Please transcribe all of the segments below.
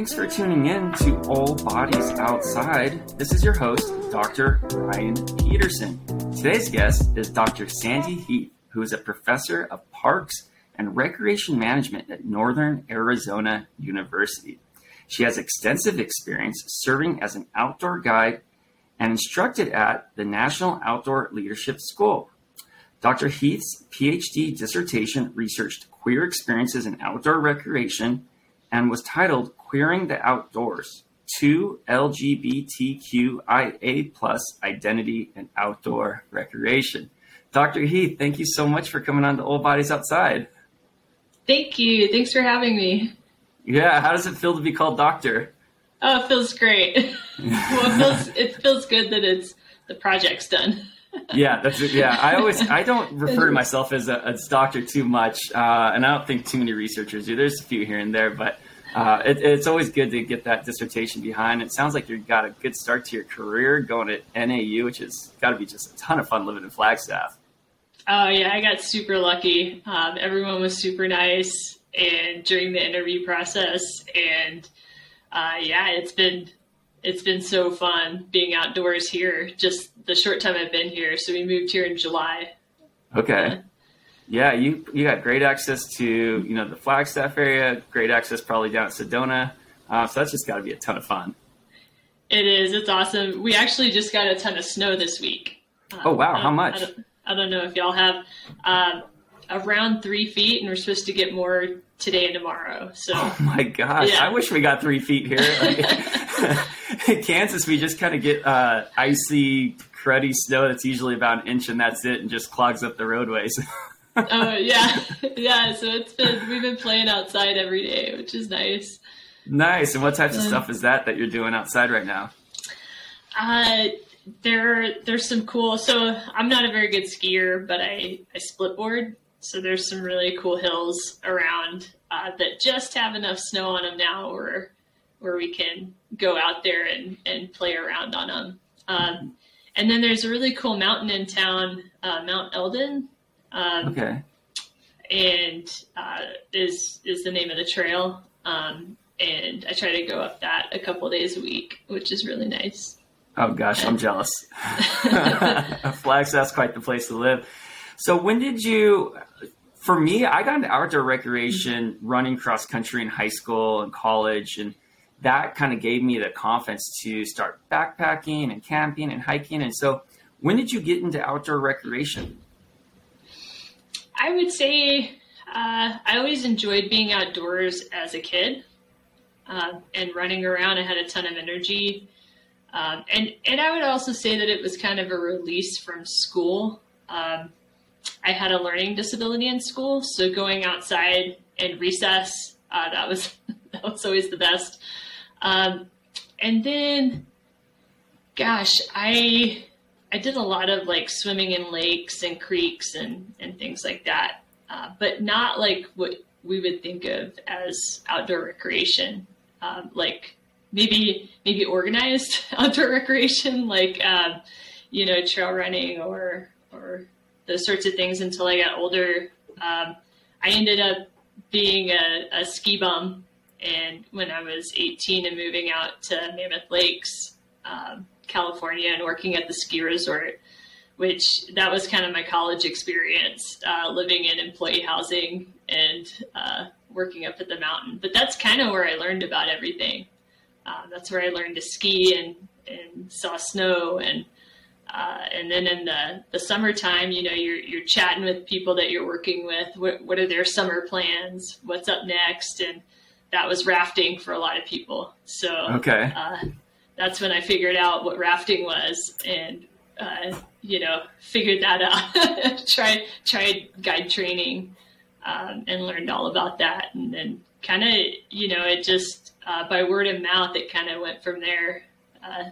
Thanks for tuning in to All Bodies Outside. This is your host, Dr. Ryan Peterson. Today's guest is Dr. Sandy Heath, who is a professor of parks and recreation management at Northern Arizona University. She has extensive experience serving as an outdoor guide and instructed at the National Outdoor Leadership School. Dr. Heath's PhD dissertation researched queer experiences in outdoor recreation and was titled Queering the Outdoors to LGBTQIA plus identity and outdoor recreation. Dr. Heath, thank you so much for coming on to All Bodies Outside. Thank you. Thanks for having me. Yeah, how does it feel to be called doctor? Oh, it feels great. well, it feels it feels good that it's the project's done. yeah, that's yeah. I always I don't refer to myself as a as doctor too much, uh, and I don't think too many researchers do. There's a few here and there, but uh, it, it's always good to get that dissertation behind. It sounds like you've got a good start to your career going at NAU, which has got to be just a ton of fun living in Flagstaff. Oh yeah, I got super lucky. Um, everyone was super nice, and during the interview process, and uh, yeah, it's been it's been so fun being outdoors here. Just the short time I've been here. So we moved here in July. Okay. Yeah, you you got great access to you know the Flagstaff area, great access probably down at Sedona. Uh, so that's just got to be a ton of fun. It is. It's awesome. We actually just got a ton of snow this week. Um, oh wow! How much? I don't, I don't, know if y'all have um, around three feet, and we're supposed to get more today and tomorrow. So. Oh my gosh! Yeah. I wish we got three feet here. in Kansas, we just kind of get uh, icy, cruddy snow that's usually about an inch, and that's it, and just clogs up the roadways. oh yeah, yeah. So it's been we've been playing outside every day, which is nice. Nice. And what types of stuff is that that you're doing outside right now? Uh, there there's some cool. So I'm not a very good skier, but I I split board. So there's some really cool hills around uh, that just have enough snow on them now, where where we can go out there and and play around on them. Um, and then there's a really cool mountain in town, uh, Mount Elden, um, okay. And uh, is is the name of the trail. Um, and I try to go up that a couple days a week, which is really nice. Oh gosh, I'm jealous. Flagstaff's quite the place to live. So when did you? For me, I got into outdoor recreation running cross country in high school and college, and that kind of gave me the confidence to start backpacking and camping and hiking. And so, when did you get into outdoor recreation? I would say uh, I always enjoyed being outdoors as a kid uh, and running around. I had a ton of energy. Um, and, and I would also say that it was kind of a release from school. Um, I had a learning disability in school, so going outside and recess, uh, that was that was always the best. Um, and then, gosh, I I did a lot of like swimming in lakes and creeks and, and things like that, uh, but not like what we would think of as outdoor recreation, um, like maybe maybe organized outdoor recreation, like um, you know trail running or or those sorts of things. Until I got older, um, I ended up being a, a ski bum, and when I was 18 and moving out to Mammoth Lakes. California and working at the ski resort, which that was kind of my college experience, uh, living in employee housing and uh, working up at the mountain. But that's kind of where I learned about everything. Uh, that's where I learned to ski and, and saw snow and uh, and then in the, the summertime, you know, you're, you're chatting with people that you're working with. What, what are their summer plans? What's up next? And that was rafting for a lot of people. So, okay. Uh, that's when I figured out what rafting was and uh, you know figured that out. tried tried guide training um, and learned all about that, and then kind of you know it just uh, by word of mouth it kind of went from there. Uh,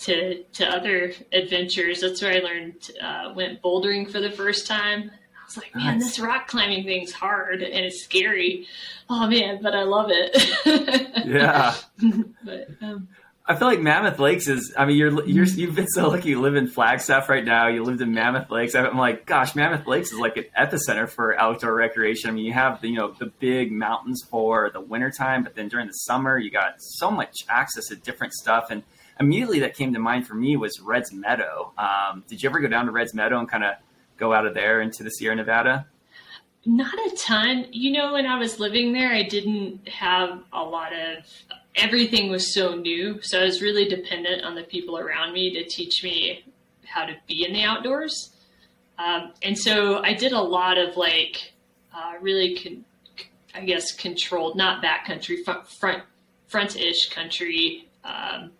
to, to other adventures. That's where I learned, uh, went bouldering for the first time. I was like, man, nice. this rock climbing thing's hard and it's scary. Oh man, but I love it. yeah. but um, I feel like Mammoth Lakes is. I mean, you're you're you've been so lucky. You live in Flagstaff right now. You lived in Mammoth Lakes. I'm like, gosh, Mammoth Lakes is like an epicenter for outdoor recreation. I mean, you have the, you know the big mountains for the wintertime, but then during the summer, you got so much access to different stuff. And immediately, that came to mind for me was Red's Meadow. Um, did you ever go down to Red's Meadow and kind of go out of there into the Sierra Nevada? Not a ton. You know, when I was living there, I didn't have a lot of everything was so new. So I was really dependent on the people around me to teach me how to be in the outdoors. Um, and so I did a lot of like uh, really, con- I guess, controlled, not backcountry, front, front, front-ish country, um,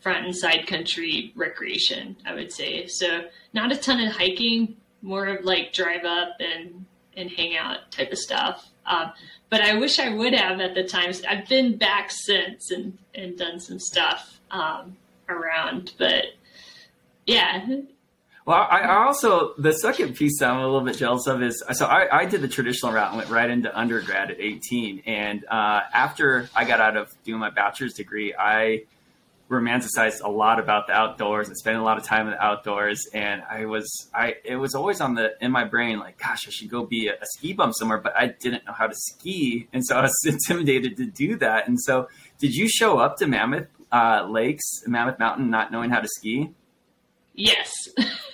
front and side country recreation, I would say. So not a ton of hiking, more of like drive up and and hang out type of stuff. Um, but I wish I would have at the time. I've been back since and, and done some stuff um, around, but yeah. Well, I, also the second piece that I'm a little bit jealous of is so I, I did the traditional route and went right into undergrad at 18, and uh, after I got out of doing my bachelor's degree, I romanticized a lot about the outdoors and spent a lot of time in the outdoors. And I was, I, it was always on the, in my brain, like, gosh, I should go be a, a ski bum somewhere, but I didn't know how to ski. And so I was intimidated to do that. And so did you show up to Mammoth uh, Lakes, Mammoth Mountain, not knowing how to ski? Yes.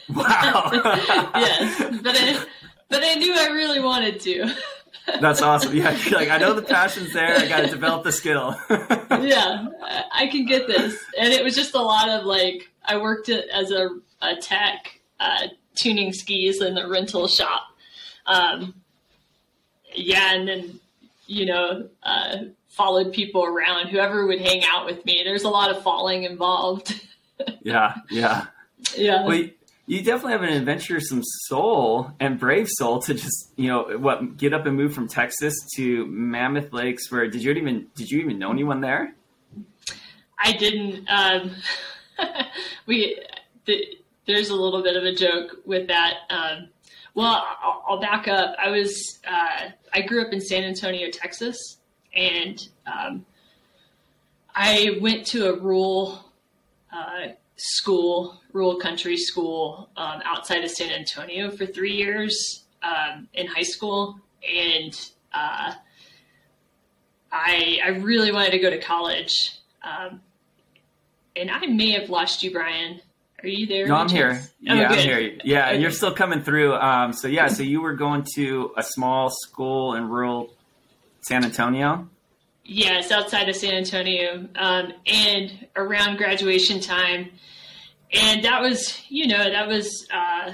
Wow. yes. But I, but I knew I really wanted to. That's awesome. Yeah, like I know the passion's there. I got to develop the skill. yeah, I can get this. And it was just a lot of like I worked as a, a tech uh, tuning skis in the rental shop. Um, yeah, and then you know uh, followed people around. Whoever would hang out with me. There's a lot of falling involved. yeah, yeah, yeah. Well, you definitely have an adventuresome soul and brave soul to just you know what get up and move from Texas to Mammoth Lakes. Where did you even did you even know anyone there? I didn't. Um, we the, there's a little bit of a joke with that. Um, well, I'll, I'll, back up. I was uh, I grew up in San Antonio, Texas, and um, I went to a rural. Uh, school, rural country school um, outside of San Antonio for three years um, in high school, and uh, I I really wanted to go to college. Um, and I may have lost you, Brian. Are you there? No, I'm here. Oh, yeah, good. I'm here. Yeah, okay. you're still coming through. Um, so yeah, so you were going to a small school in rural San Antonio. Yes, outside of San Antonio, um, and around graduation time, and that was, you know, that was uh,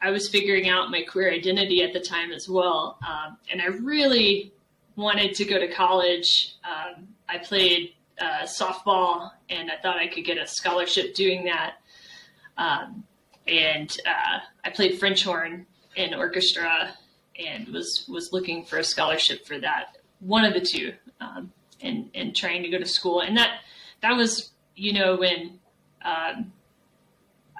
I was figuring out my queer identity at the time as well, um, and I really wanted to go to college. Um, I played uh, softball, and I thought I could get a scholarship doing that. Um, and uh, I played French horn in orchestra, and was was looking for a scholarship for that. One of the two um, and and trying to go to school. And that that was you know when um,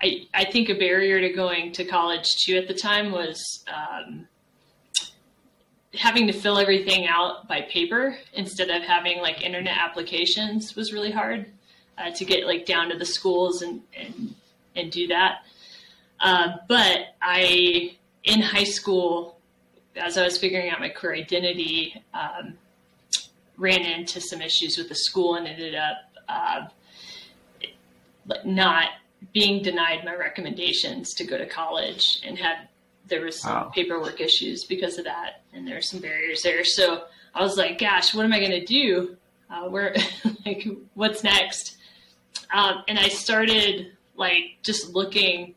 I I think a barrier to going to college too at the time was um, having to fill everything out by paper instead of having like internet applications was really hard uh, to get like down to the schools and and and do that. Uh, but I in high school as I was figuring out my queer identity, um, ran into some issues with the school and ended up uh, not being denied my recommendations to go to college and had there was some wow. paperwork issues because of that and there were some barriers there. So i was like gosh what am i going to do? Uh, where like what's next? Um, and i started like just looking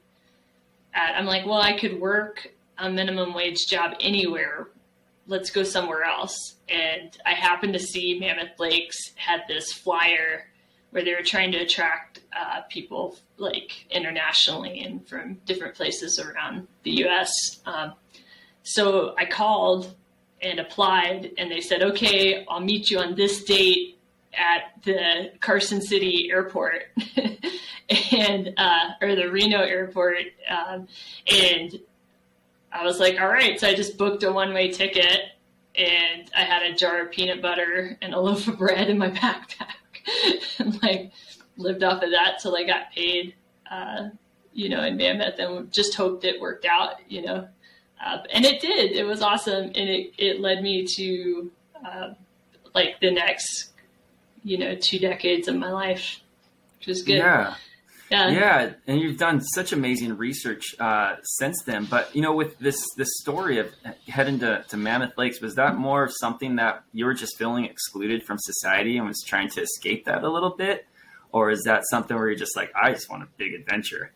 at i'm like well i could work a minimum wage job anywhere let's go somewhere else. And I happened to see Mammoth Lakes had this flyer where they were trying to attract uh, people like internationally and from different places around the U.S. Um, so I called and applied, and they said, "Okay, I'll meet you on this date at the Carson City Airport." and uh, or the Reno airport, um, and I was like, all right. So I just booked a one way ticket and I had a jar of peanut butter and a loaf of bread in my backpack. and like lived off of that till I got paid, uh, you know, in Mammoth and just hoped it worked out, you know. Uh, and it did. It was awesome. And it, it led me to uh, like the next, you know, two decades of my life, which was good. Yeah. Yeah. yeah, and you've done such amazing research uh, since then. But you know, with this this story of heading to, to Mammoth Lakes, was that more of something that you were just feeling excluded from society and was trying to escape that a little bit, or is that something where you're just like, I just want a big adventure?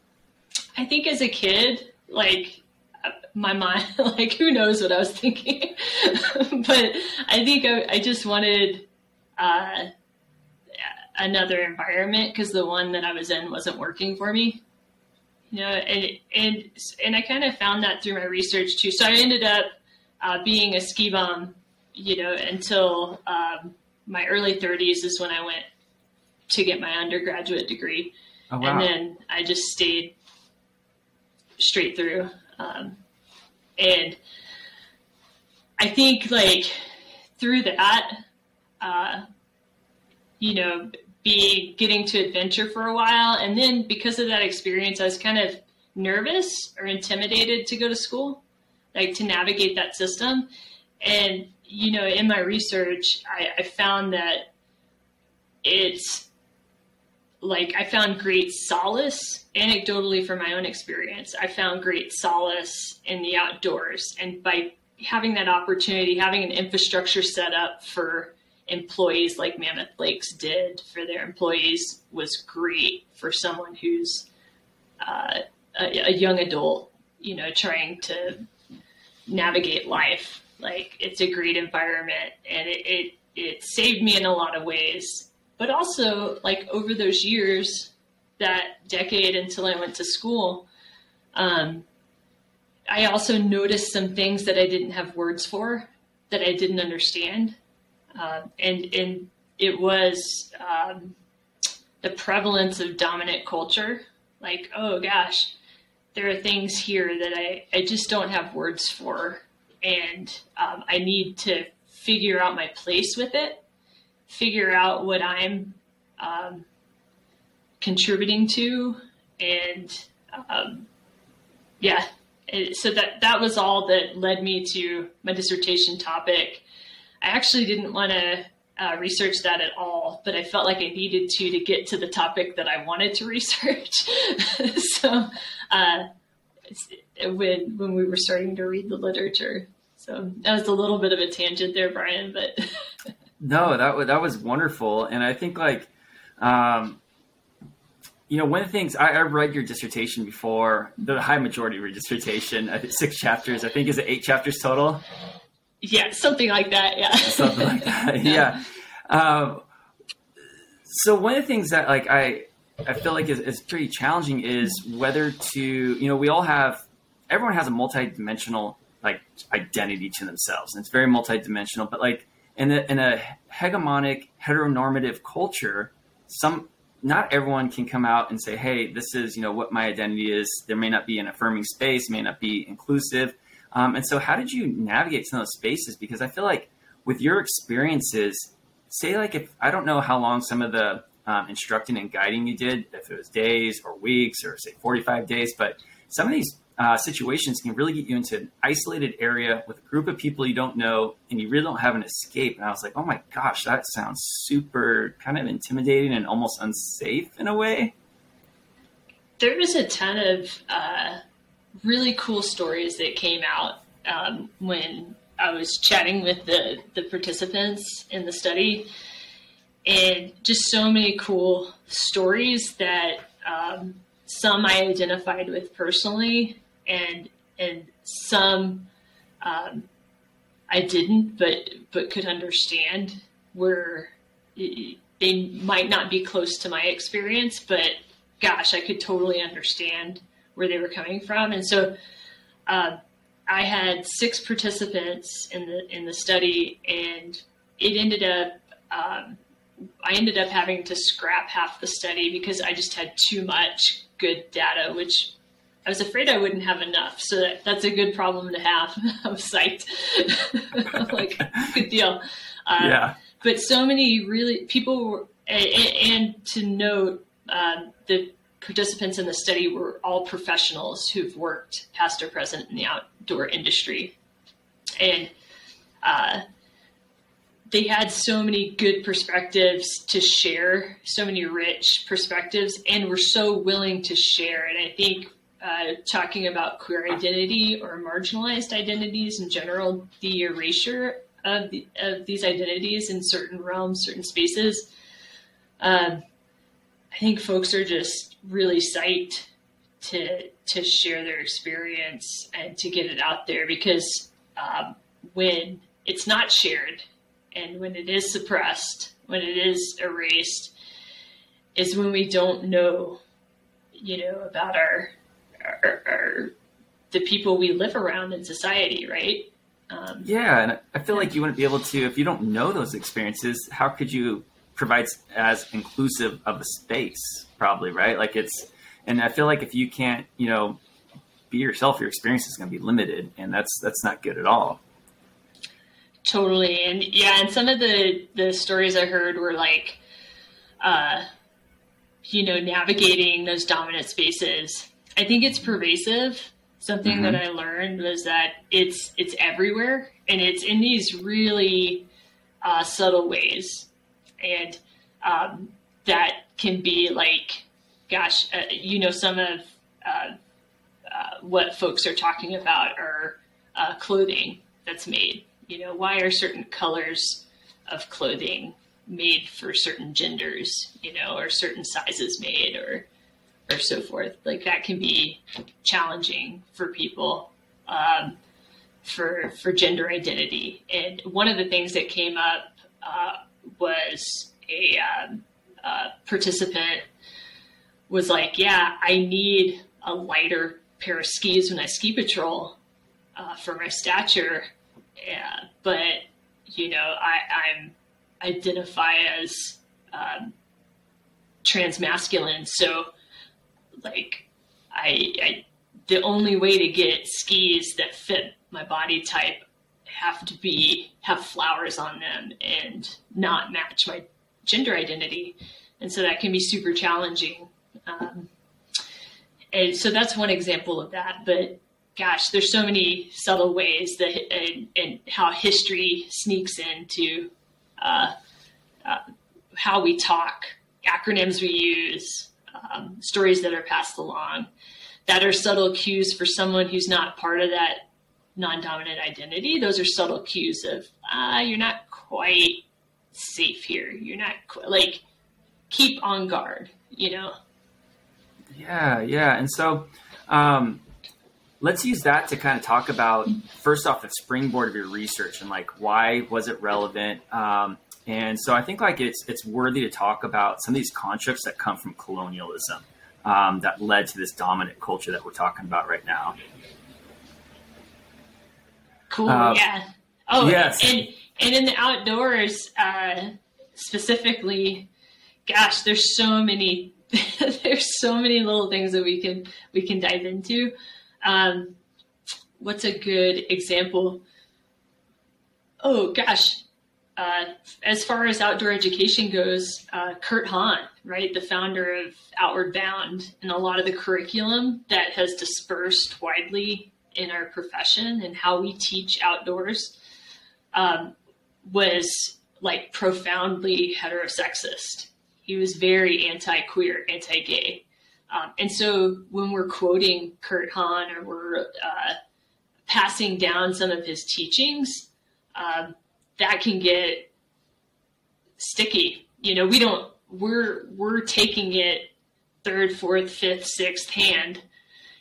I think as a kid, like my mind, like who knows what I was thinking, but I think I, I just wanted. Uh, another environment because the one that I was in wasn't working for me. You know, and and and I kind of found that through my research too. So I ended up uh, being a ski bum, you know, until um, my early 30s is when I went to get my undergraduate degree, oh, wow. and then I just stayed straight through. Um, and I think like through that, uh, you know, be getting to adventure for a while. And then because of that experience, I was kind of nervous or intimidated to go to school, like to navigate that system. And, you know, in my research, I, I found that it's like I found great solace anecdotally from my own experience. I found great solace in the outdoors. And by having that opportunity, having an infrastructure set up for employees like Mammoth Lakes did for their employees was great for someone who's uh, a, a, young adult, you know, trying to navigate life. Like it's a great environment, and it, it it saved me in a lot of ways. But also, like over those years, that decade until I went to school, um, I also noticed some things that I didn't have words for, that I didn't understand uh, and and it was um, the prevalence of dominant culture. Like, oh gosh, there are things here that I, I just don't have words for, and um, I need to figure out my place with it, figure out what I'm um, contributing to, and um, yeah, so that that was all that led me to my dissertation topic I actually didn't want to uh, research that at all, but I felt like I needed to to get to the topic that I wanted to research. so uh, when when we were starting to read the literature, so that was a little bit of a tangent there, Brian. But no, that was that was wonderful, and I think like. Um, you know, one of the things I, I, read your dissertation before, the high majority of your dissertation, six chapters, I think is it eight chapters total? Yeah, something like that. Yeah. something like that. Yeah. Um, so one of the things that like I I feel like is, is pretty challenging is whether to you know we all have everyone has a multi-dimensional like identity to themselves and it's very multi-dimensional but like in a, in a hegemonic heteronormative culture some not everyone can come out and say hey this is you know what my identity is there may not be an affirming space may not be inclusive um, and so, how did you navigate some of those spaces? Because I feel like with your experiences, say like if I don't know how long some of the um, instructing and guiding you did, if it was days or weeks or say 45 days, but some of these uh, situations can really get you into an isolated area with a group of people you don't know and you really don't have an escape. And I was like, oh my gosh, that sounds super kind of intimidating and almost unsafe in a way. There is a ton of uh, really cool stories that came out um, when I was chatting with the, the participants in the study. And just so many cool stories that um, some I identified with personally, and and some um, I didn't, but but could understand where they might not be close to my experience, but gosh, I could totally understand where they were coming from. And so uh, I had six participants in the in the study, and it ended up um, I ended up having to scrap half the study because I just had too much good data, which I was afraid I wouldn't have enough. So that, that's a good problem to have. I'm psyched, like good deal. Uh, yeah. But so many really people and, and to note, uh, the participants in the study were all professionals who've worked past or present in the outdoor industry. And uh, they had so many good perspectives to share, so many rich perspectives, and were so willing to share. And I think uh, talking about queer identity or marginalized identities in general, the erasure of, the, of these identities in certain realms, certain spaces, um, I think folks are just really psyched to to share their experience and to get it out there because um, when it's not shared and when it is suppressed, when it is erased, is when we don't know, you know, about our, our, our the people we live around in society, right? Um, yeah, and I feel like you wouldn't be able to if you don't know those experiences. How could you provide as inclusive of a space? Probably, right? Like it's, and I feel like if you can't, you know, be yourself, your experience is going to be limited, and that's that's not good at all. Totally, and yeah, and some of the the stories I heard were like, uh, you know, navigating those dominant spaces. I think it's pervasive. Something mm-hmm. that I learned was that it's it's everywhere, and it's in these really uh, subtle ways, and um, that can be like, gosh, uh, you know, some of uh, uh what folks are talking about are uh, clothing that's made you know, why are certain colors of clothing made for certain genders, you know, or certain sizes made or or so forth. Like that can be challenging for people um, for for gender identity. And one of the things that came up uh, was a um, uh, participant was like, "Yeah, I need a lighter pair of skis when I ski patrol uh, for my stature." Yeah, but you know, I, I'm identify as um, transmasculine, so like I, I the only way to get skis that fit my body type have to be have flowers on them and not match my gender identity. And so that can be super challenging. Um, and so that's one example of that. But gosh, there's so many subtle ways that and, and how history sneaks into uh, uh, how we talk, acronyms we use, um, stories that are passed along, that are subtle cues for someone who's not part of that non-dominant identity. Those are subtle cues of ah, you're not quite safe here. You're not qu- like keep on guard. You know. Yeah, yeah, and so. Um, let's use that to kind of talk about first off the springboard of your research and like why was it relevant um, and so i think like it's it's worthy to talk about some of these constructs that come from colonialism um, that led to this dominant culture that we're talking about right now cool uh, yeah. Oh yes. and and in the outdoors uh, specifically gosh there's so many there's so many little things that we can we can dive into. Um, what's a good example? Oh gosh, uh, as far as outdoor education goes, uh, Kurt Hahn, right, the founder of Outward Bound, and a lot of the curriculum that has dispersed widely in our profession and how we teach outdoors um, was like profoundly heterosexist. He was very anti-queer, anti-gay. Um, and so when we're quoting Kurt Hahn or we're uh, passing down some of his teachings, um, that can get sticky. You know, we don't. We're we're taking it third, fourth, fifth, sixth hand.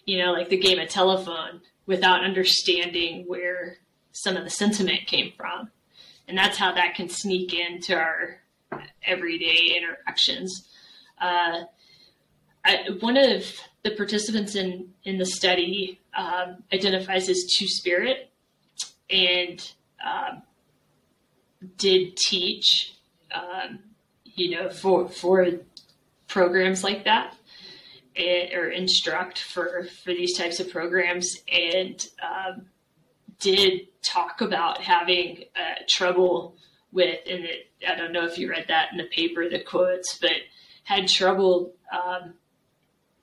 You know, like the game of telephone, without understanding where some of the sentiment came from, and that's how that can sneak into our everyday interactions. Uh, I, one of the participants in, in the study um, identifies as two spirit and um, did teach, um, you know, for, for programs like that and, or instruct for, for these types of programs and um, did talk about having uh, trouble with, and it, I don't know if you read that in the paper, the quotes, but had trouble um,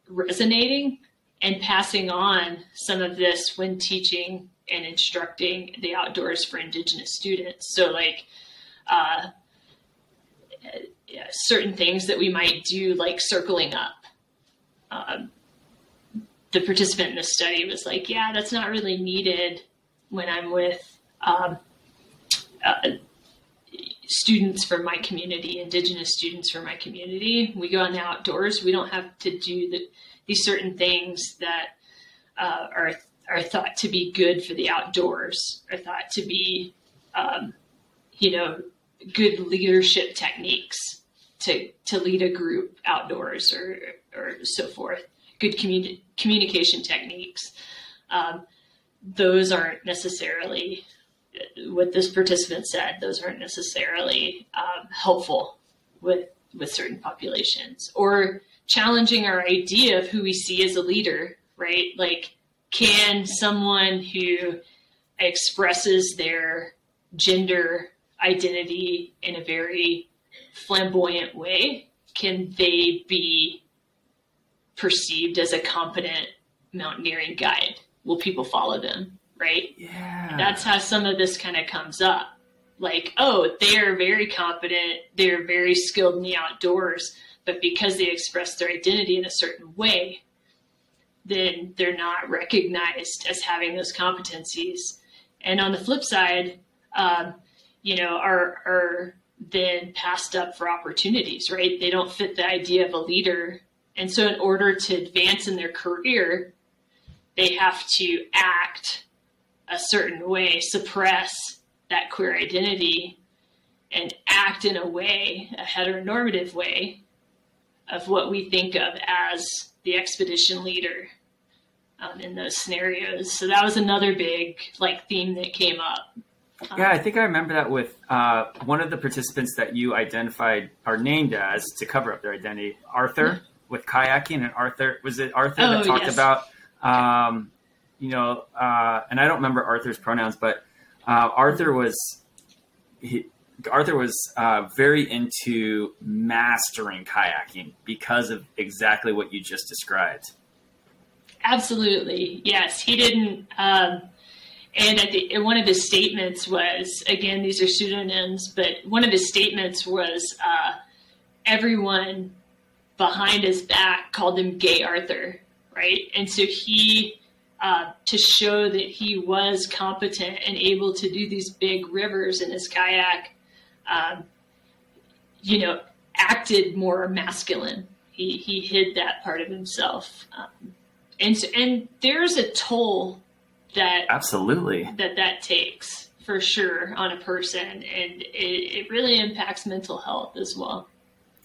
resonating and passing on some of this when teaching and instructing the outdoors for Indigenous students. So, like, uh, certain things that we might do, like circling up. Um, the participant in the study was like, "Yeah, that's not really needed when I'm with um, uh, students from my community, Indigenous students from my community. We go on the outdoors. We don't have to do the, these certain things that uh, are are thought to be good for the outdoors, are thought to be, um, you know, good leadership techniques to to lead a group outdoors or or so forth. Good communi- communication techniques. Um, those aren't necessarily what this participant said. Those aren't necessarily um, helpful with with certain populations or challenging our idea of who we see as a leader. Right, like can someone who expresses their gender identity in a very flamboyant way, can they be perceived as a competent mountaineering guide? Will people follow them? Right? Yeah. That's how some of this kind of comes up. Like, oh, they're very competent, they're very skilled in the outdoors, but because they express their identity in a certain way, then they're not recognized as having those competencies. And on the flip side, um, you know, are are then passed up for opportunities, right? They don't fit the idea of a leader. And so in order to advance in their career, they have to act a certain way, suppress that queer identity and act in a way, a heteronormative way of what we think of as the expedition leader um, in those scenarios. So that was another big like theme that came up. Yeah, I think I remember that with uh, one of the participants that you identified are named as to cover up their identity, Arthur, with kayaking, and Arthur was it Arthur that Oh, talked yes. about, um, you know, uh, and I don't remember Arthur's pronouns, but uh, Arthur was he, Arthur was uh, very into mastering kayaking because of exactly what you just described. Absolutely, yes. He didn't. Um, and think and one of his statements was again, these are pseudonyms, but one of his statements was uh, everyone behind his back called him Gay Arthur, right? And so he, uh, to show that he was competent and able to do these big rivers in his kayak, um, you know, acted more masculine. He he hid that part of himself. Um, and so, and there's a toll that Absolutely. that that takes for sure on a person, and it, it really impacts mental health as well.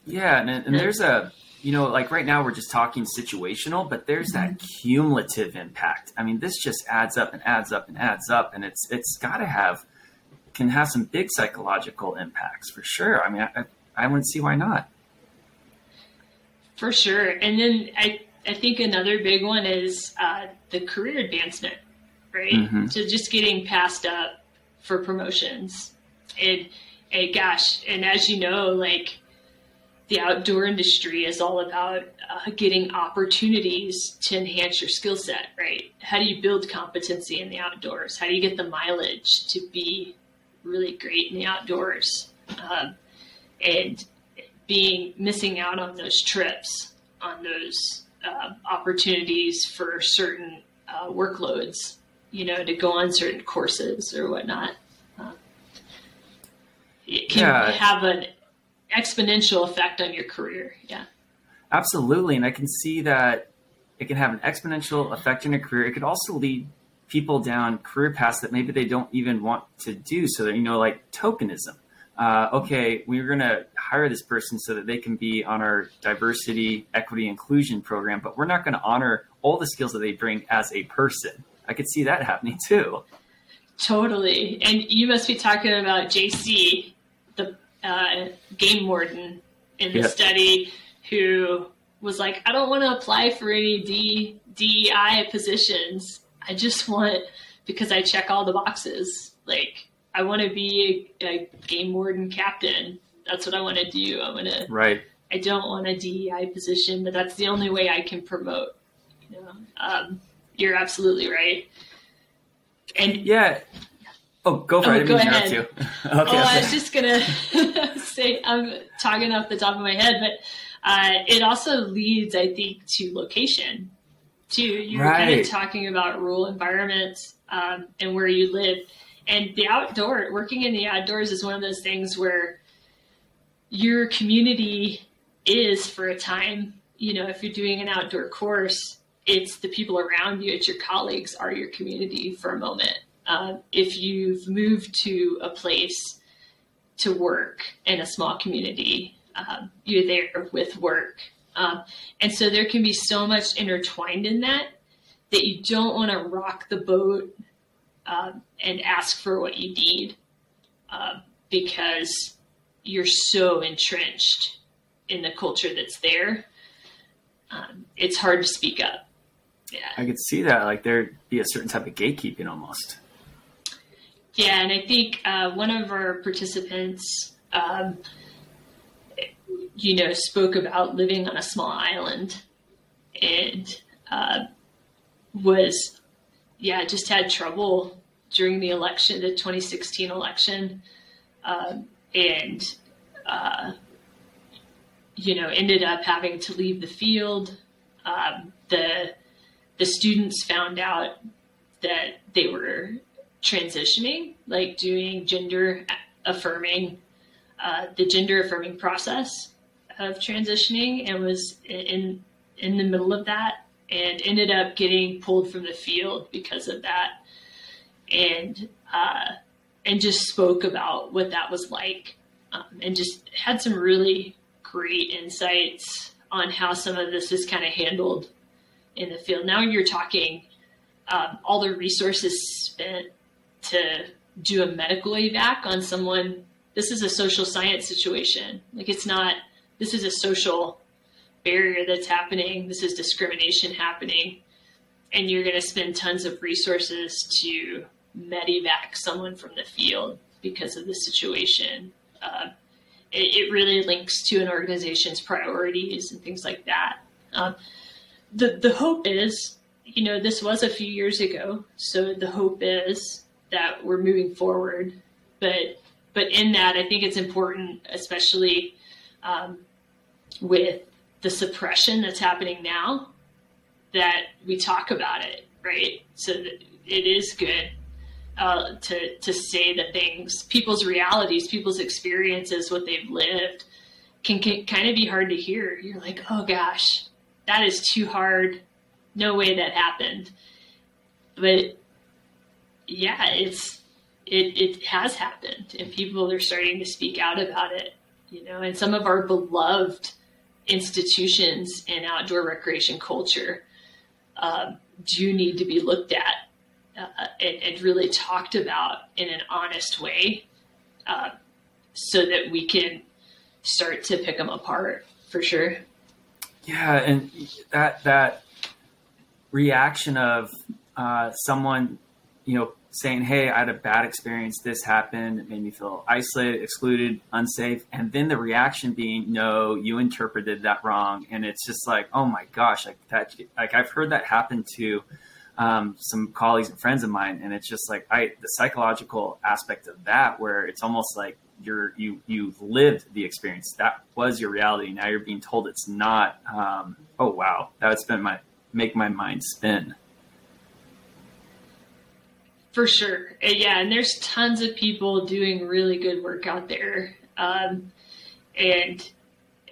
Yeah, and, and there's a, you know, like right now we're just talking situational, but there's that cumulative impact. I mean, this just adds up and adds up and adds up, and it's it's got to have can have some big psychological impacts for sure. I mean, I, I wouldn't see why not. For sure. And then I, I think another big one is uh, the career advancement, right? Mhm. So just getting passed up for promotions. And, and gosh, and as you know, like the outdoor industry is all about uh, getting opportunities to enhance your skill set, right? How do you build competency in the outdoors? How do you get the mileage to be really great in the outdoors? Um, and being missing out on those trips, on those uh, opportunities for certain uh, workloads, you know, to go on certain courses or whatnot. Uh, it can Yeah. have an exponential effect on your career. Yeah. Absolutely, and I can see that it can have an exponential effect in your career. It could also lead people down career paths that maybe they don't even want to do. So that you know, like tokenism. Uh, okay, we're going to hire this person so that they can be on our diversity, equity, inclusion program, but we're not going to honor all the skills that they bring as a person. I could see that happening too. Totally. And you must be talking about JC, the uh, game warden in the Yeah. study, who was like, I don't want to apply for any D, DEI positions. I just want, because I check all the boxes, like I want to be a, a, game warden captain. That's what I want to do. I want to. Right. I don't want a DEI position, but that's the only way I can promote. You know, um, you're absolutely right. And yeah. Oh, go for oh, it. Go ahead. okay, oh, okay. I was just gonna say I'm talking off the top of my head, but uh, it also leads, I think, to location. Too, you're right. kind of talking about rural environments um, and where you live, and the outdoor working in the outdoors is one of those things where your community is for a time. You know, if you're doing an outdoor course, it's the people around you, it's your colleagues are your community for a moment. Uh, if you've moved to a place to work in a small community, um, you're there with work. Um, and so there can be so much intertwined in that that you don't want to rock the boat um, and ask for what you need uh, because you're so entrenched in the culture that's there. Um, it's hard to speak up. Yeah. I could see that. Like there'd be a certain type of gatekeeping almost. Yeah, and I think uh, one of our participants um, you know, spoke about living on a small island and uh, was, yeah, just had trouble during the election, the 2016 election, um, and, uh, you know, ended up having to leave the field. Um, the the students found out that they were transitioning, like doing gender affirming, uh, the gender affirming process, of transitioning and was in in the middle of that and ended up getting pulled from the field because of that. And uh, and just spoke about what that was like um, and just had some really great insights on how some of this is kind of handled in the field now you're talking um, all the resources spent to do a medical evac on someone this is a social science situation like it's not this is a social barrier that's happening. This is discrimination happening. And you're going to spend tons of resources to medivac someone from the field because of the situation. Uh, it, it, really links to an organization's priorities and things like that. Um, the, the hope is, you know, this was a few years ago. So the hope is that we're moving forward. But, but in that, I think it's important, especially um, with the suppression that's happening now that we talk about it, right? So that it is good uh, to to say the things, people's realities, people's experiences, what they've lived, can, can kind of be hard to hear. You're like, oh gosh, that is too hard. No way that happened. But yeah, it's it it has happened, and people are starting to speak out about it. You know, and some of our beloved institutions in outdoor recreation culture uh, do need to be looked at uh, and, and, really talked about in an honest way uh, so that we can start to pick them apart for sure. Yeah, and that that reaction of uh, someone, you know, saying, "Hey, I had a bad experience. This happened. It made me feel isolated, excluded, unsafe," and then the reaction being, "No, you interpreted that wrong," and it's just like, "Oh my gosh!" Like that. Like I've heard that happen to um, some colleagues and friends of mine, and it's just like I the psychological aspect of that, where it's almost like you're you you've lived the experience. That was your reality. Now you're being told it's not. Um, oh wow, that would spin my make my mind spin. For sure. Yeah, and there's tons of people doing really good work out there. Um, and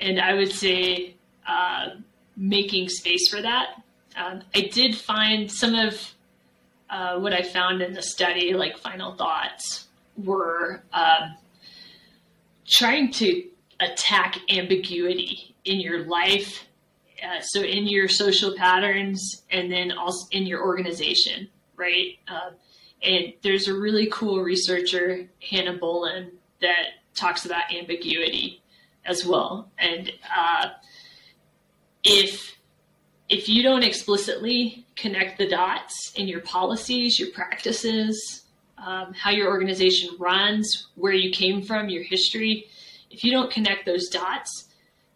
and I would say uh, making space for that. Um, I did find some of uh, what I found in the study, like final thoughts, were um, trying to attack ambiguity in your life. Uh, so in your social patterns, and then also in your organization, right? Uh, and there's a really cool researcher, Hannah Bolen, that talks about ambiguity as well. And uh, if if you don't explicitly connect the dots in your policies, your practices, um, how your organization runs, where you came from, your history, if you don't connect those dots,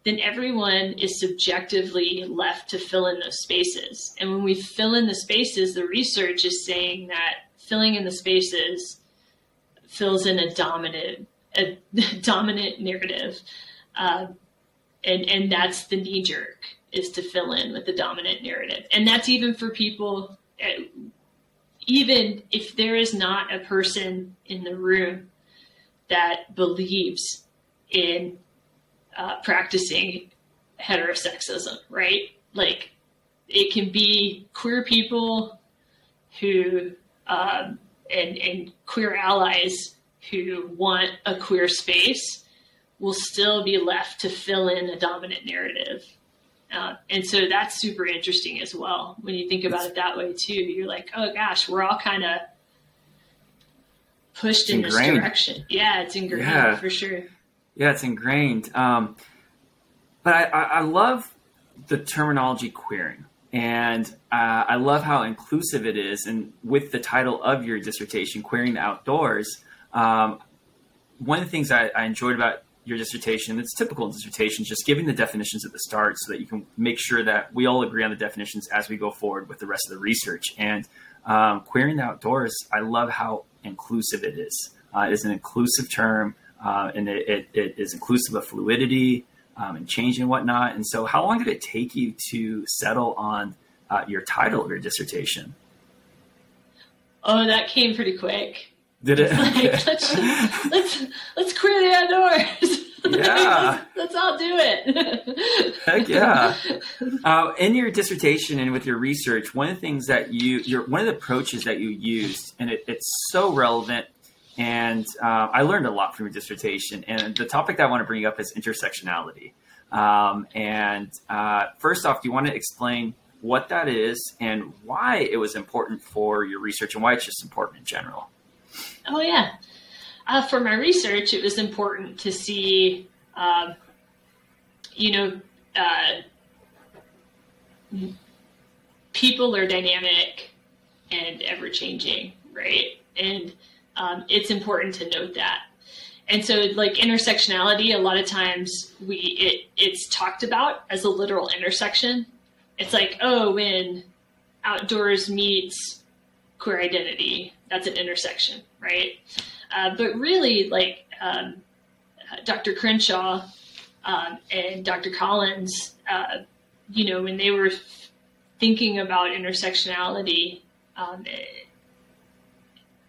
then everyone is subjectively left to fill in those spaces. And when we fill in the spaces, the research is saying that filling in the spaces fills in a dominant a dominant narrative, uh, and and that's the knee jerk is to fill in with the dominant narrative, and that's even for people. Uh, even if there is not a person in the room that believes in uh, practicing heterosexism, right? Like it can be queer people who um, and and queer allies who want a queer space will still be left to fill in a dominant narrative. Uh, and so that's super interesting as well when you think about it that way too. You're like, oh gosh, we're all kind of pushed in this direction. Yeah, it's ingrained yeah. for sure. Yeah, it's ingrained. Um, but I, I, I, love the terminology queering. And uh, I love how inclusive it is. And with the title of your dissertation, Queering the Outdoors, um, one of the things I, I, enjoyed about your dissertation, it's typical in dissertations, just giving the definitions at the start so that you can make sure that we all agree on the definitions as we go forward with the rest of the research. And um, queering the outdoors, I love how inclusive it is. Uh, it is an inclusive term, uh, and it, it, it is inclusive of fluidity um, and change and whatnot. And so, how long did it take you to settle on uh, your title of your dissertation? Oh, that came pretty quick. Did it? Like, let's, let's let's queer the outdoors. Yeah, let's, let's, all do it. Heck yeah! Uh, in your dissertation and with your research, one of the things that you, your one of the approaches that you used, and it, it's so relevant, and uh, I learned a lot from your dissertation. And the topic that I want to bring up is intersectionality. Um, and uh, first off, do you want to explain what that is and why it was important for your research and why it's just important in general? Oh, yeah. Uh, for my research, it was important to see, um, you know, uh, people are dynamic and ever changing, right? And um, it's important to note that. And so, like intersectionality, a lot of times we it it's talked about as a literal intersection. It's like, oh, when outdoors meets queer identity, that's an intersection, right? Uh, but really, like um, Dr. Crenshaw um, and Dr. Collins, uh, you know, when they were thinking about intersectionality, um, it,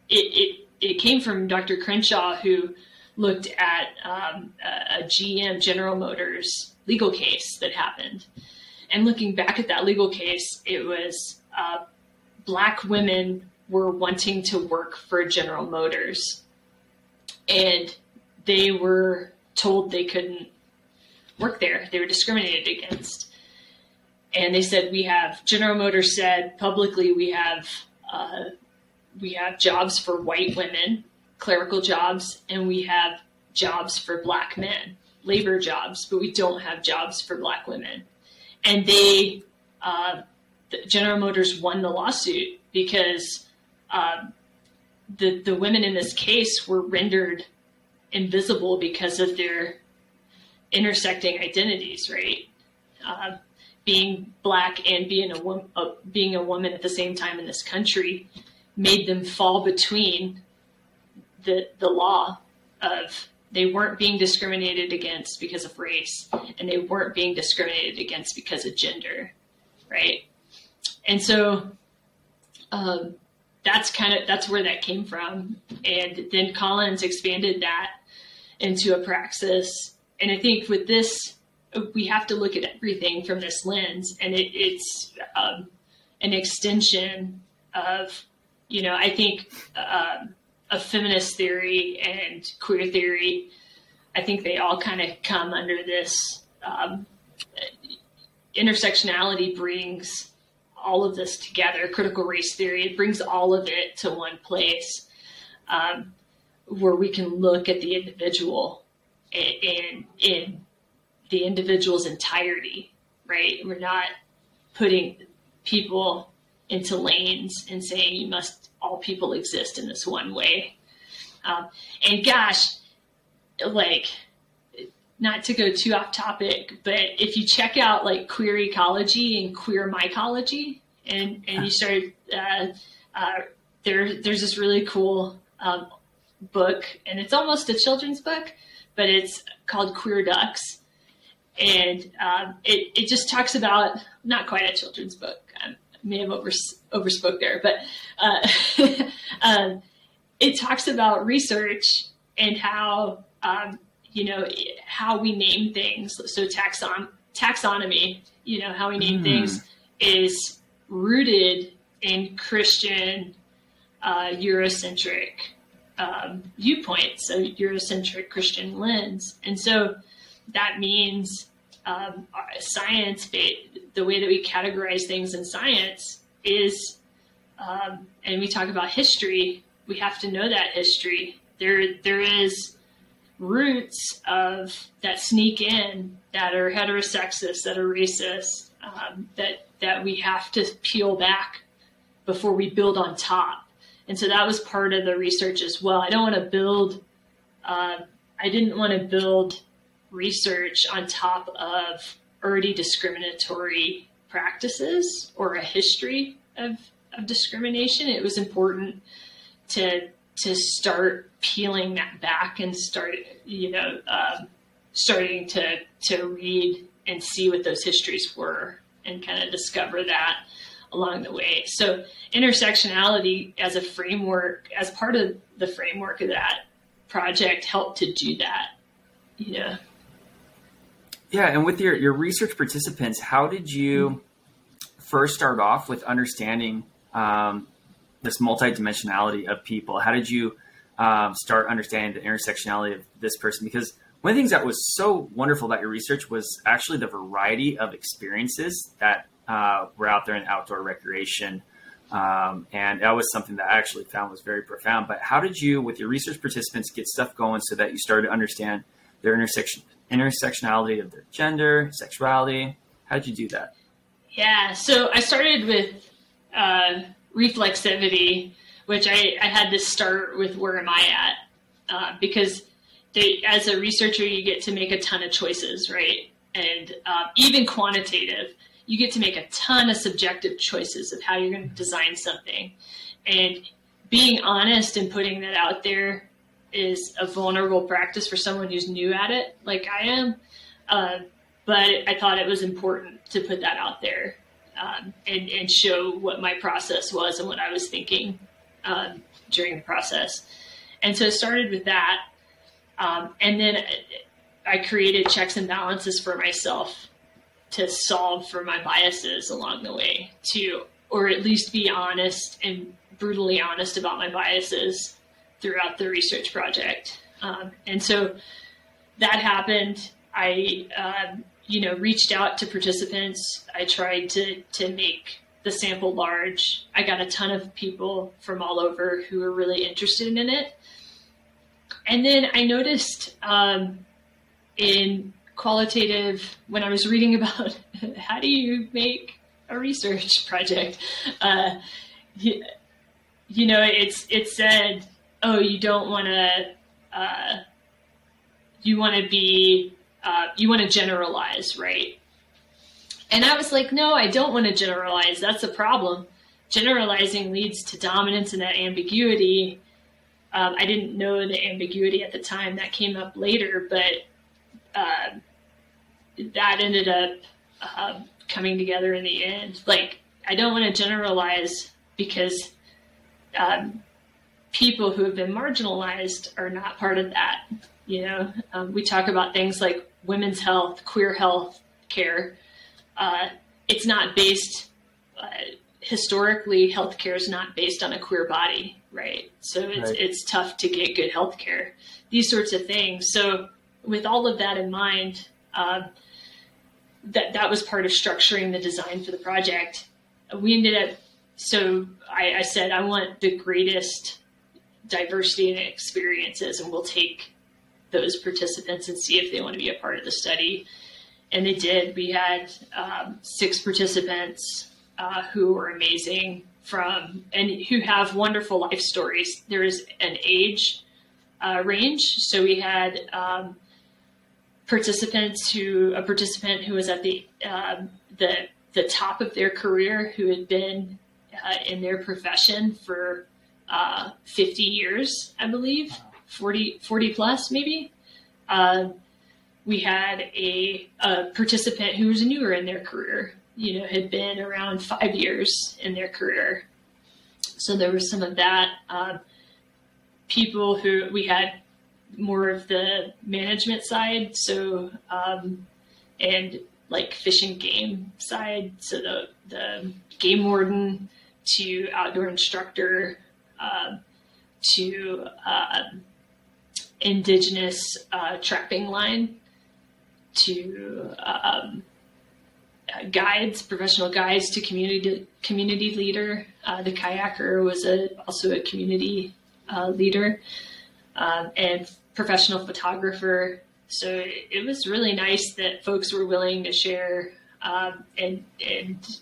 it, it came from Dr. Crenshaw, who looked at um, a GM General Motors legal case that happened. And looking back at that legal case, it was uh, black women were wanting to work for General Motors. And they were told they couldn't work there, they were discriminated against. And they said, We have, General Motors said publicly, we have uh, we have jobs for white women, clerical jobs, and we have jobs for black men, labor jobs, but we don't have jobs for black women. And they, uh, General Motors won the lawsuit because uh, the the women in this case were rendered invisible because of their intersecting identities, right? Uh, being black and being a, uh, being a woman at the same time in this country made them fall between the the law of they weren't being discriminated against because of race and they weren't being discriminated against because of gender right and so um, that's kind of that's where that came from. And then collins expanded that into a praxis. And i think with this we have to look at everything from this lens. And it, it's um, an extension of you know, I think um, a feminist theory and queer theory, I think they all kind of come under this um, intersectionality brings all of this together. Critical race theory it brings all of it to one place um, where we can look at the individual in in the individual's entirety. Right, we're not putting people into lanes and saying you must all people exist in this one way. Um, and gosh, like, not to go too off topic, but if you check out like queer ecology and queer mycology, and and you start uh, uh, there, there's this really cool um, book, and it's almost a children's book, but it's called Queer Ducks, and um, it it just talks about not quite a children's book. I may have over overspoke there, but uh, um, it talks about research and how um, you know how we name things. So taxon taxonomy, you know how we name mm. things is rooted in Christian uh, Eurocentric um, viewpoint, so Eurocentric Christian lens, and so that means um, science, the way that we categorize things in science is, um, and we talk about history. We have to know that history. There, there is roots of that sneak in that are heterosexist, that are racist, um, that that we have to peel back before we build on top. And so that was part of the research as well. I don't want to build. Uh, I didn't want to build research on top of already discriminatory practices or a history of, of discrimination. It was important to to start peeling that back and start, you know, um, starting to to read and see what those histories were and kind of discover that along the way. So intersectionality as a framework, as part of the framework of that project, helped to do that. You know. Yeah, and with your your research participants, how did you mm-hmm. first start off with understanding um, this multidimensionality of people? How did you um, start understanding the intersectionality of this person? Because one of the things that was so wonderful about your research was actually the variety of experiences that uh, were out there in outdoor recreation. Um, and that was something that I actually found was very profound. But how did you, with your research participants, get stuff going so that you started to understand their intersection intersectionality of their gender, sexuality? How did you do that? Yeah, so I started with uh, reflexivity, which I, I, had to start with where am I at? Uh, because they, as a researcher, you get to make a ton of choices, right? And uh, even quantitative, you get to make a ton of subjective choices of how you're going to design something. And being honest and putting that out there is a vulnerable practice for someone who's new at it, like I am. Uh, but I thought it was important to put that out there um, and, and, show what my process was and what I was thinking um, during the process. And so it started with that. Um, and then I created checks and balances for myself to solve for my biases along the way, to, or at least be honest and brutally honest about my biases throughout the research project. Um, and so that happened. I, um, you know, reached out to participants. I tried to to make the sample large. I got a ton of people from all over who were really interested in it. And then I noticed um, in qualitative when I was reading about how do you make a research project. Uh, you, you know, it's it said oh, you don't want to, uh, you want to be, uh, you want to generalize, right? And I was like, no, I don't want to generalize. That's a problem. Generalizing leads to dominance and that ambiguity. Um, I didn't know the ambiguity at the time. That came up later, but uh, that ended up uh, coming together in the end. Like, I don't want to generalize because um, people who have been marginalized are not part of that. You know, um, we talk about things like women's health, queer health care. Uh, it's not based uh, historically. Healthcare is not based on a queer body, right? So it's right. it's tough to get good health care. These sorts of things. So with all of that in mind, uh, that that was part of structuring the design for the project. We ended up. So I, I said I want the greatest diversity and experiences, and we'll take those participants and see if they want to be a part of the study. And they did. We had um, six participants uh, who were amazing, from and who have wonderful life stories. There is an age uh, range, so we had um, participants who a participant who was at the um, the the top of their career who had been uh, in their profession for uh, 50 years, I believe, 40, 40 plus maybe. Uh, we had a, a, participant who was newer in their career, you know, had been around five years in their career. So there was some of that. Um, people who we had more of the management side, so um, and like fish and game side, so the the game warden to outdoor instructor uh, to uh, indigenous uh, trapping line to um, guides, professional guides to community community leader. Uh, the kayaker was a, also a community uh, leader um, and professional photographer. So it, it, was really nice that folks were willing to share um, and and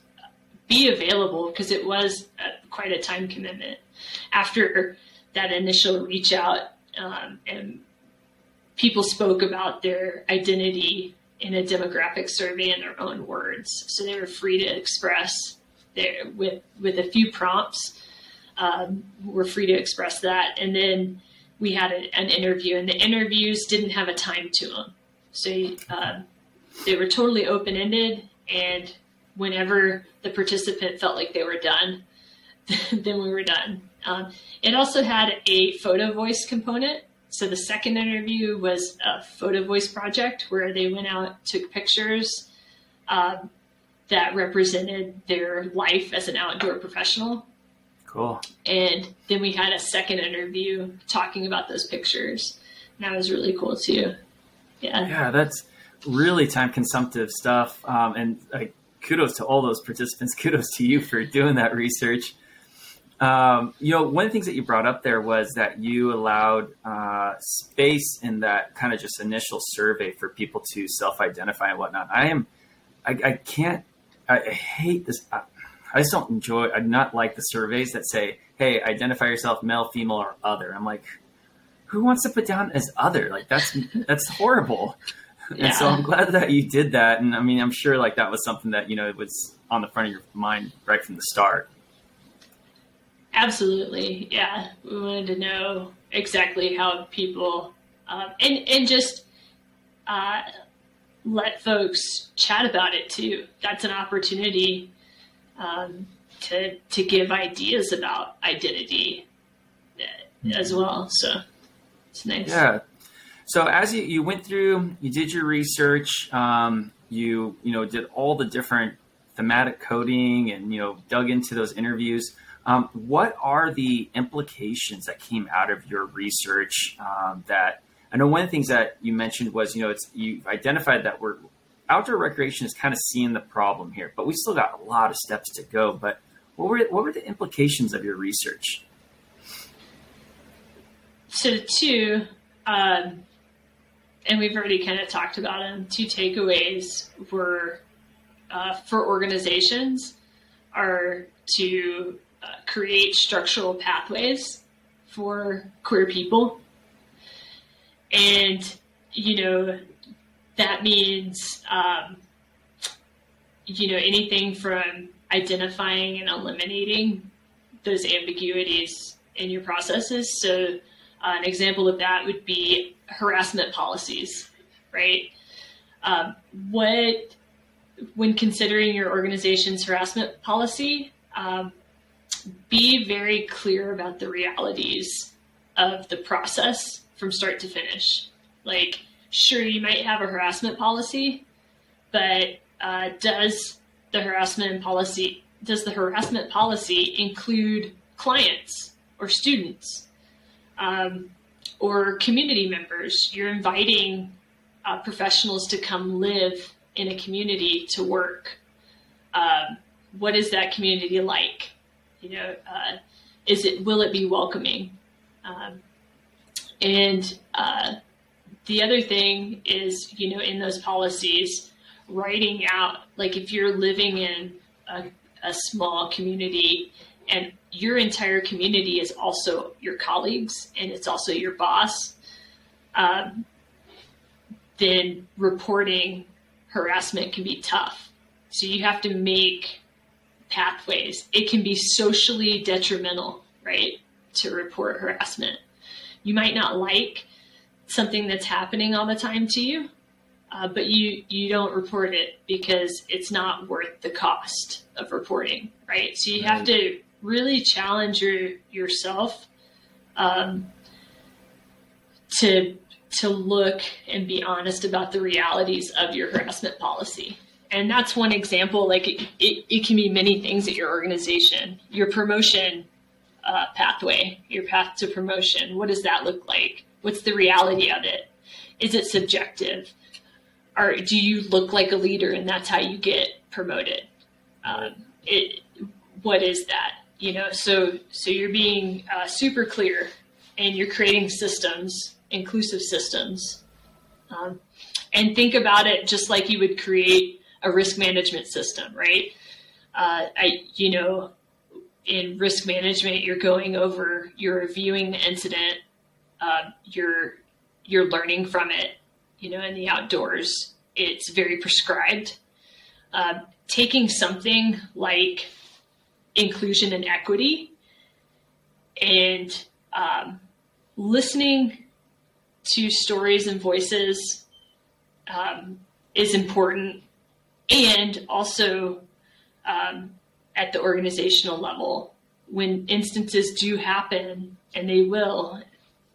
be available because it was a, quite a time commitment. After that initial reach out um, and people spoke about their identity in a demographic survey in their own words, so they were free to express their with with a few prompts. Um, were free to express that, and then we had a, an interview, and the interviews didn't have a time to them, so um, they were totally open ended, and whenever the participant felt like they were done, then we were done. Um, it also had a photo voice component. So the second interview was a photo voice project where they went out, took pictures um, that represented their life as an outdoor professional. Cool. And then we had a second interview talking about those pictures. And that was really cool too. Yeah. Yeah, that's really time consumptive stuff. Um, and like, kudos to all those participants. Kudos to you for doing that research. Um, you know, one of the things that you brought up there was that you allowed uh, space in that kind of just initial survey for people to self-identify and whatnot. I am, I, I can't, I, I, hate this. I, I just don't enjoy. I not like the surveys that say, "Hey, identify yourself male, female, or other." I'm like, who wants to put down as other? Like that's that's horrible. Yeah. And so I'm glad that you did that. And I mean, I'm sure like that was something that, you know, it was on the front of your mind right from the start. Absolutely. Yeah. We wanted to know exactly how people, um, and, and just, uh, let folks chat about it too. That's an opportunity, um, to, to give ideas about identity uh, as well. So it's nice. Yeah. So as you, you went through, you did your research, um, you you know did all the different thematic coding, and you know dug into those interviews. Um, what are the implications that came out of your research? Um, that I know one of the things that you mentioned was you know it's you identified that we're outdoor recreation is kind of seeing the problem here, but we still got a lot of steps to go. But what were what were the implications of your research? So two, um, and we've already kind of talked about them. Two takeaways were uh, for organizations are to create structural pathways for queer people. And, you know, that means, um, you know, anything from identifying and eliminating those ambiguities in your processes. So, uh, an example of that would be harassment policies, right? Um, what, when considering your organization's harassment policy, um, be very clear about the realities of the process from start to finish. Like, sure, you might have a harassment policy, but uh, does the harassment policy does the harassment policy include clients or students? um, or community members. You're inviting uh, professionals to come live in a community to work. Um, what is that community like? You know, uh, is it will it be welcoming? Um, and uh, the other thing is, you know, in those policies, writing out like if you're living in a, a small community and your entire community is also your colleagues and it's also your boss, um, then reporting harassment can be tough. So you have to make pathways. It can be socially detrimental, right, to report harassment. You might not like something that's happening all the time to you, uh, but you you don't report it because it's not worth the cost of reporting, right? So you have to really challenge your yourself um, to to look and be honest about the realities of your harassment policy. And that's one example. Like it, it, it can be many things at your organization. Your promotion uh, pathway, your path to promotion. What does that look like? What's the reality of it? Is it subjective? Or do you look like a leader and that's how you get promoted? Um, it, what is that? You know, so so you're being uh, super clear and you're creating systems, inclusive systems, um, and think about it just like you would create a risk management system, right? Uh, I, you know, in risk management, you're going over, you're reviewing the incident, uh, you're you're learning from it. You know, in the outdoors, it's very prescribed. Uh, taking something like inclusion and equity and um, listening to stories and voices um, is important and also um, at the organizational level when instances do happen and they will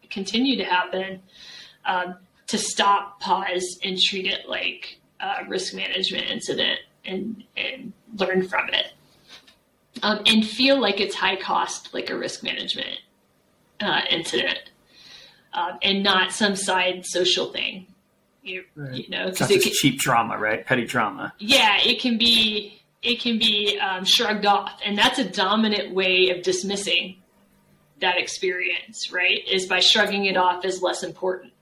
continue to happen um, to stop pause and treat it like a risk management incident and, and learn from it. Um, and feel like it's high cost like a risk management uh, incident um, and not some side social thing you, right. you know because it's cheap drama, right petty drama. yeah it can be it can be um, shrugged off. And that's a dominant way of dismissing that experience, right? Is by shrugging it off as less important.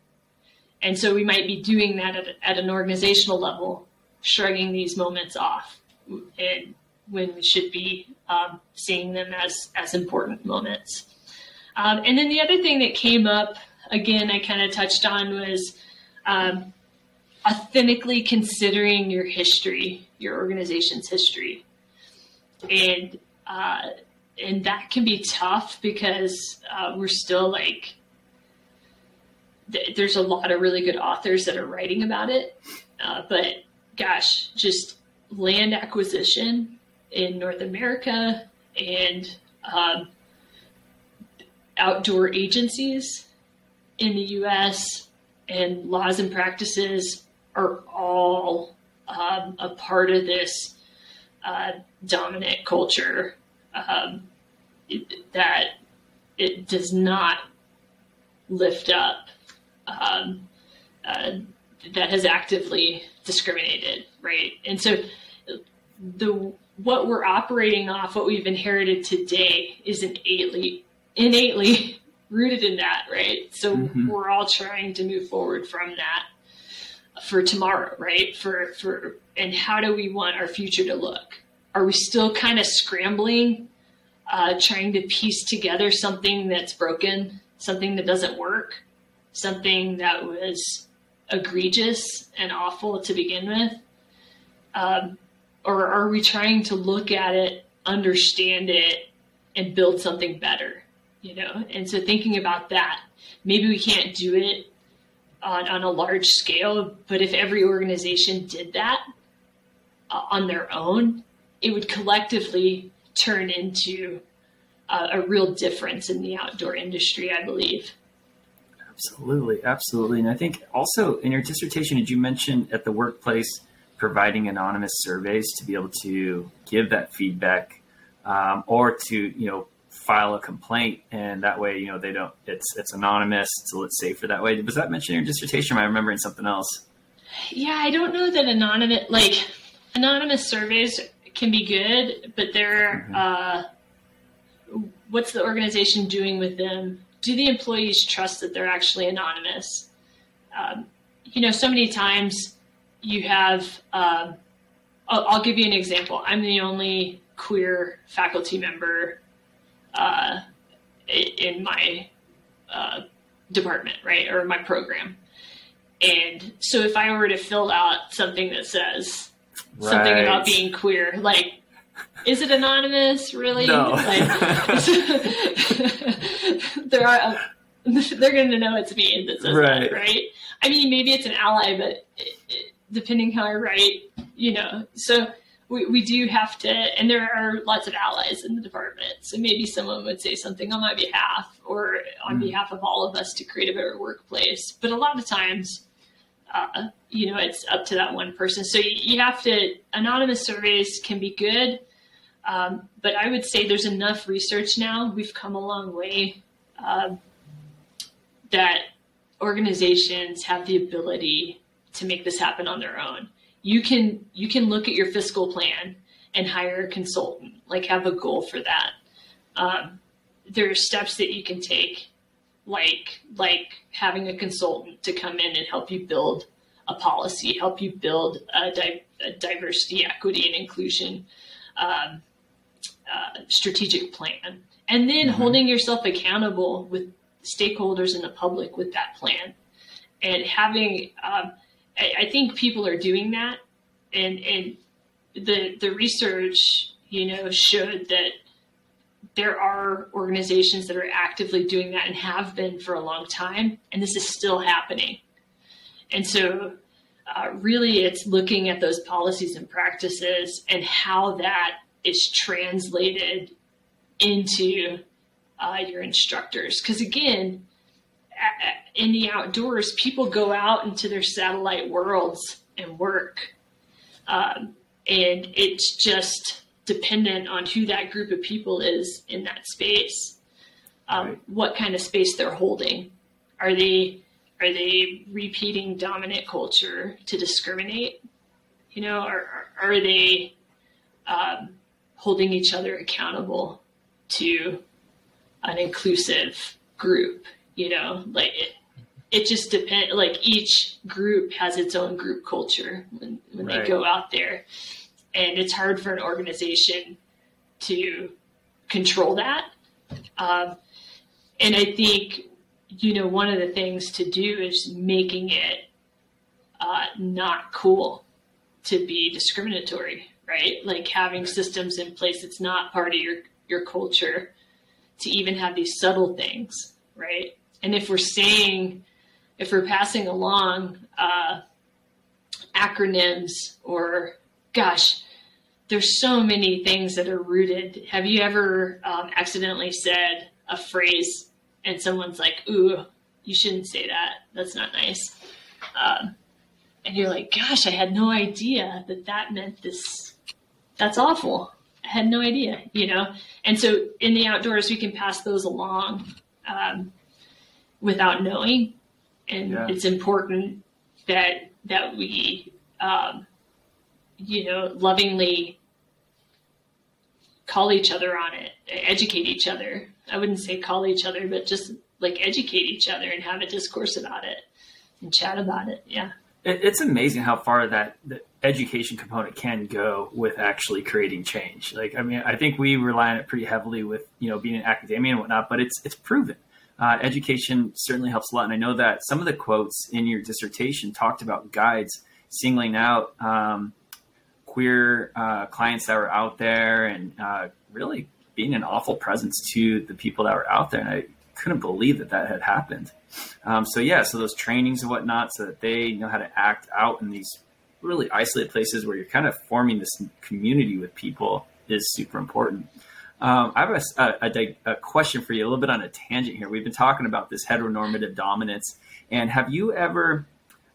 And so we might be doing that at, at an organizational level, shrugging these moments off, and when we should be um, seeing them as as important moments. Um, and then the other thing that came up again, I kind of touched on was um, authentically considering your history your organization's history. And uh, and that can be tough because uh, we're still like th- there's a lot of really good authors that are writing about it, uh, but gosh, just land acquisition in North America and um, outdoor agencies in the U.S. and laws and practices are all um, a part of this uh, dominant culture um, it, that it does not lift up um, uh, that has actively discriminated, right? And so the what we're operating off, what we've inherited today, is innately innately rooted in that, right? So mm-hmm. we're all trying to move forward from that for tomorrow, right? For for and how do we want our future to look? Are we still kind of scrambling, uh, trying to piece together something that's broken, something that doesn't work, something that was egregious and awful to begin with? Um, or are we trying to look at it, understand it, and build something better? You know, and so thinking about that, maybe we can't do it on, on a large scale, but if every organization did that uh, on their own, it would collectively turn into a, a real difference in the outdoor industry, I believe. Absolutely, absolutely. And I think also in your dissertation, did you mention at the workplace providing anonymous surveys to be able to give that feedback um, or to, you know, file a complaint and that way you know they don't it's it's anonymous so it's safer that way. Was that mentioned in your dissertation? Am i remembering something else? Yeah i don't know that anonymous like anonymous surveys can be good but they're mm-hmm. uh, what's the organization doing with them? Do the employees trust that they're actually anonymous? Um, you know so many times you have um, I'll, I'll give you an example. I'm the only queer faculty member uh, in my uh, department, right, or my program. And so if I were to fill out something that says right. something about being queer, like, is it anonymous? Really? No. Like, there are. Uh, they're going to know it's me that says right. that, right? I mean, maybe it's an ally, but it, it, depending how I write, you know. So we, we do have to, and there are lots of allies in the department. So maybe someone would say something on my behalf or on mm. behalf of all of us to create a better workplace. But a lot of times, uh, you know, it's up to that one person. So you, you have to, anonymous surveys can be good. Um, but I would say there's enough research now. We've come a long way uh, that organizations have the ability to make this happen on their own you can you can look at your fiscal plan and hire a consultant like have a goal for that. Um, there are steps that you can take like like having a consultant to come in and help you build a policy help you build a, di- a diversity equity and inclusion um, uh, strategic plan. And then mm-hmm. holding yourself accountable with stakeholders and the public with that plan. And having um, I, I think people are doing that, and and the the research you know showed that there are organizations that are actively doing that and have been for a long time, and this is still happening. And so, uh, really, it's looking at those policies and practices and how that is translated into uh, your instructors. Because again, in the outdoors, people go out into their satellite worlds and work. Um, and it's just dependent on who that group of people is in that space, um, right. what kind of space they're holding. Are they are they repeating dominant culture to discriminate? You know, or are they um, holding each other accountable to an inclusive group? You know, like it, it just depends. Like each group has its own group culture when, when right. they go out there, and it's hard for an organization to control that. Um, and I think you know one of the things to do is making it uh, not cool to be discriminatory, right? Like having systems in place that's not part of your your culture to even have these subtle things, right? And if we're saying if we're passing along uh, acronyms or, gosh, there's so many things that are rooted. Have you ever um, accidentally said a phrase and someone's like, ooh, you shouldn't say that. That's not nice. Um, and you're like, gosh, I had no idea that that meant this. That's awful. I had no idea, you know? And so in the outdoors, we can pass those along um, without knowing. And yeah. it's important that that we um, you know lovingly call each other on it educate each other. I wouldn't say call each other but just like educate each other and have a discourse about it and chat about it. Yeah. It's amazing how far that the education component can go with actually creating change. Like i mean i think we rely on it pretty heavily with you know being in academia and whatnot but it's it's proven uh, education certainly helps a lot. And I know that some of the quotes in your dissertation talked about guides singling out um, queer uh, clients that were out there and uh, really being an awful presence to the people that were out there. And I couldn't believe that that had happened. Um, so, yeah, so those trainings and whatnot, so that they know how to act out in these really isolated places where you're kind of forming this community with people is super important. Um, I have a, a, a, question for you, a little bit on a tangent here. We've been talking about this heteronormative dominance, and have you ever?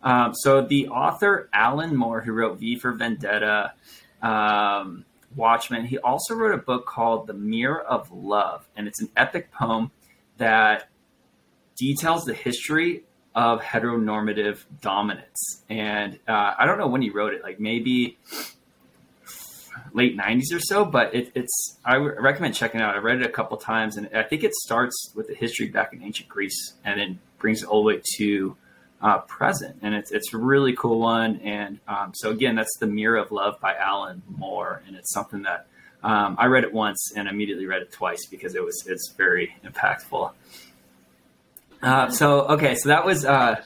Um, so the author Alan Moore, who wrote V for Vendetta, um, Watchmen, he also wrote a book called The Mirror of Love, and it's an epic poem that details the history of heteronormative dominance. And uh, I don't know when he wrote it, like maybe late 90s or so, but it, it's I recommend checking out. I read it a couple times, and I think it starts with the history back in ancient Greece, and then brings it all the way to uh, present, and it's it's a really cool one. And um, so again, that's the Mirror of Love by Alan Moore, and it's something that Um, I read it once and immediately read it twice because it was it's very impactful. Uh, so okay, so that was a uh,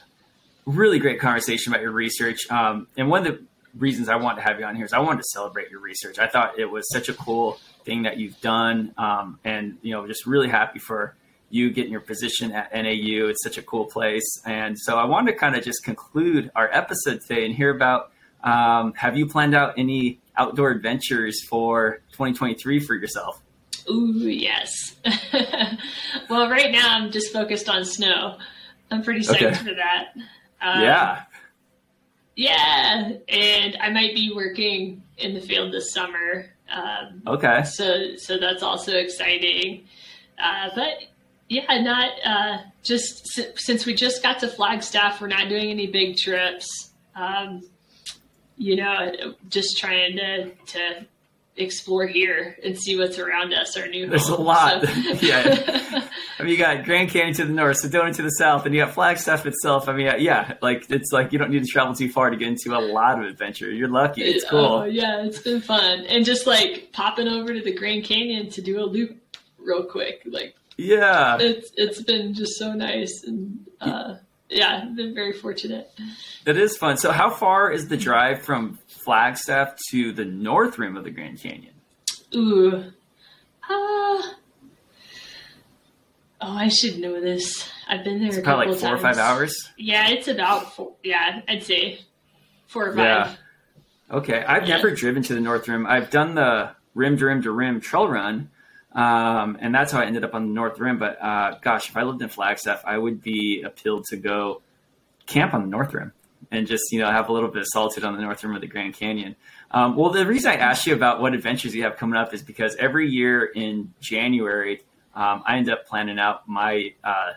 really great conversation about your research. Um, and one of the reasons I wanted to have you on here is I wanted to celebrate your research. I thought it was such a cool thing that you've done, um, and you know, just really happy for you getting your position at NAU. It's such a cool place, and so I wanted to kind of just conclude our episode today and hear about. Um, have you planned out any outdoor adventures for 2023 for yourself? Ooh, yes. well, right now I'm just focused on snow. I'm pretty psyched okay. for that. Um, yeah. Yeah, and I might be working in the field this summer. Um, okay. So, so that's also exciting. Uh, but yeah, not uh, just since we just got to Flagstaff, we're not doing any big trips. Um, you know, just trying to to explore here and see what's around us, our new There's home. a lot. So. yeah. I mean, you got Grand Canyon to the north, Sedona to the south, and you got Flagstaff itself. I mean, yeah, like it's like you don't need to travel too far to get into a lot of adventure. You're lucky. It's cool. Oh, yeah, it's been fun. And just like popping over to the Grand Canyon to do a loop real quick. Like, yeah. It's, it's been just so nice. And, uh, yeah, I've been very fortunate. It is fun. So, how far is the drive from Flagstaff to the north rim of the Grand Canyon? Ooh. Uh, oh, I should know this. I've been there it's a couple like four times. or five hours. Yeah, it's about four. Yeah, I'd say four or five. Yeah. Okay, I've yeah. never driven to the North Rim. I've done the rim to rim to rim trail run, um, and that's how I ended up on the North Rim. But uh, gosh, if I lived in Flagstaff, I would be appealed to go camp on the North Rim and just you know have a little bit of solitude on the north rim of the Grand Canyon. Um, well, the reason I asked you about what adventures you have coming up is because every year in January, um, I end up planning out my uh,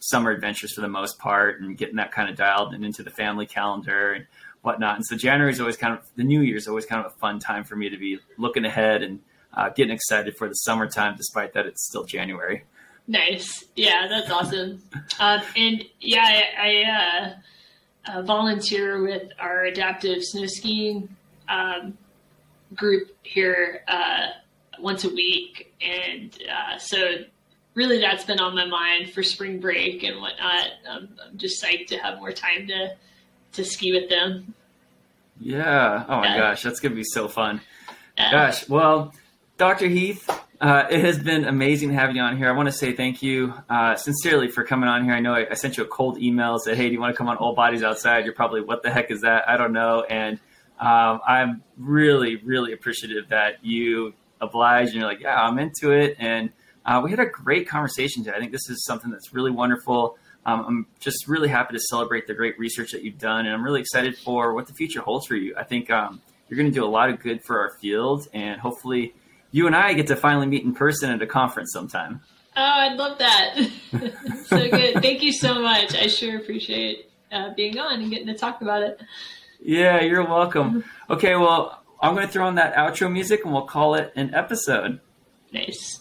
summer adventures for the most part and getting that kind of dialed and into the family calendar and whatnot. And so January is always kind of the New Year is always kind of a fun time for me to be looking ahead and uh, getting excited for the summertime, despite that it's still January. Nice, yeah, that's awesome. Um, and yeah, I, I uh, uh, volunteer with our adaptive snow skiing um, group here uh, once a week, and uh, so really that's been on my mind for spring break and whatnot. Um, I'm just psyched to have more time to to ski with them. Yeah. Oh my gosh, that's gonna be so fun. Gosh. Well, Dr. Heath, uh, it has been amazing having you on here. I want to say thank you uh, sincerely for coming on here. I know I, I, sent you a cold email said, "Hey, do you want to come on All Bodies Outside?" You're probably, "What the heck is that?" I don't know, and um, I'm really, really appreciative that you obliged and you're like, "Yeah, I'm into it." And uh, we had a great conversation today. I think this is something that's really wonderful. Um, I'm just really happy to celebrate the great research that you've done, and I'm really excited for what the future holds for you. I think um, you're going to do a lot of good for our field, and hopefully you and I get to finally meet in person at a conference sometime. Oh, I'd love that. so good. Thank you so much. I sure appreciate uh, being on and getting to talk about it. Yeah, you're welcome. Okay, well, I'm going to throw on that outro music and we'll call it an episode. Nice.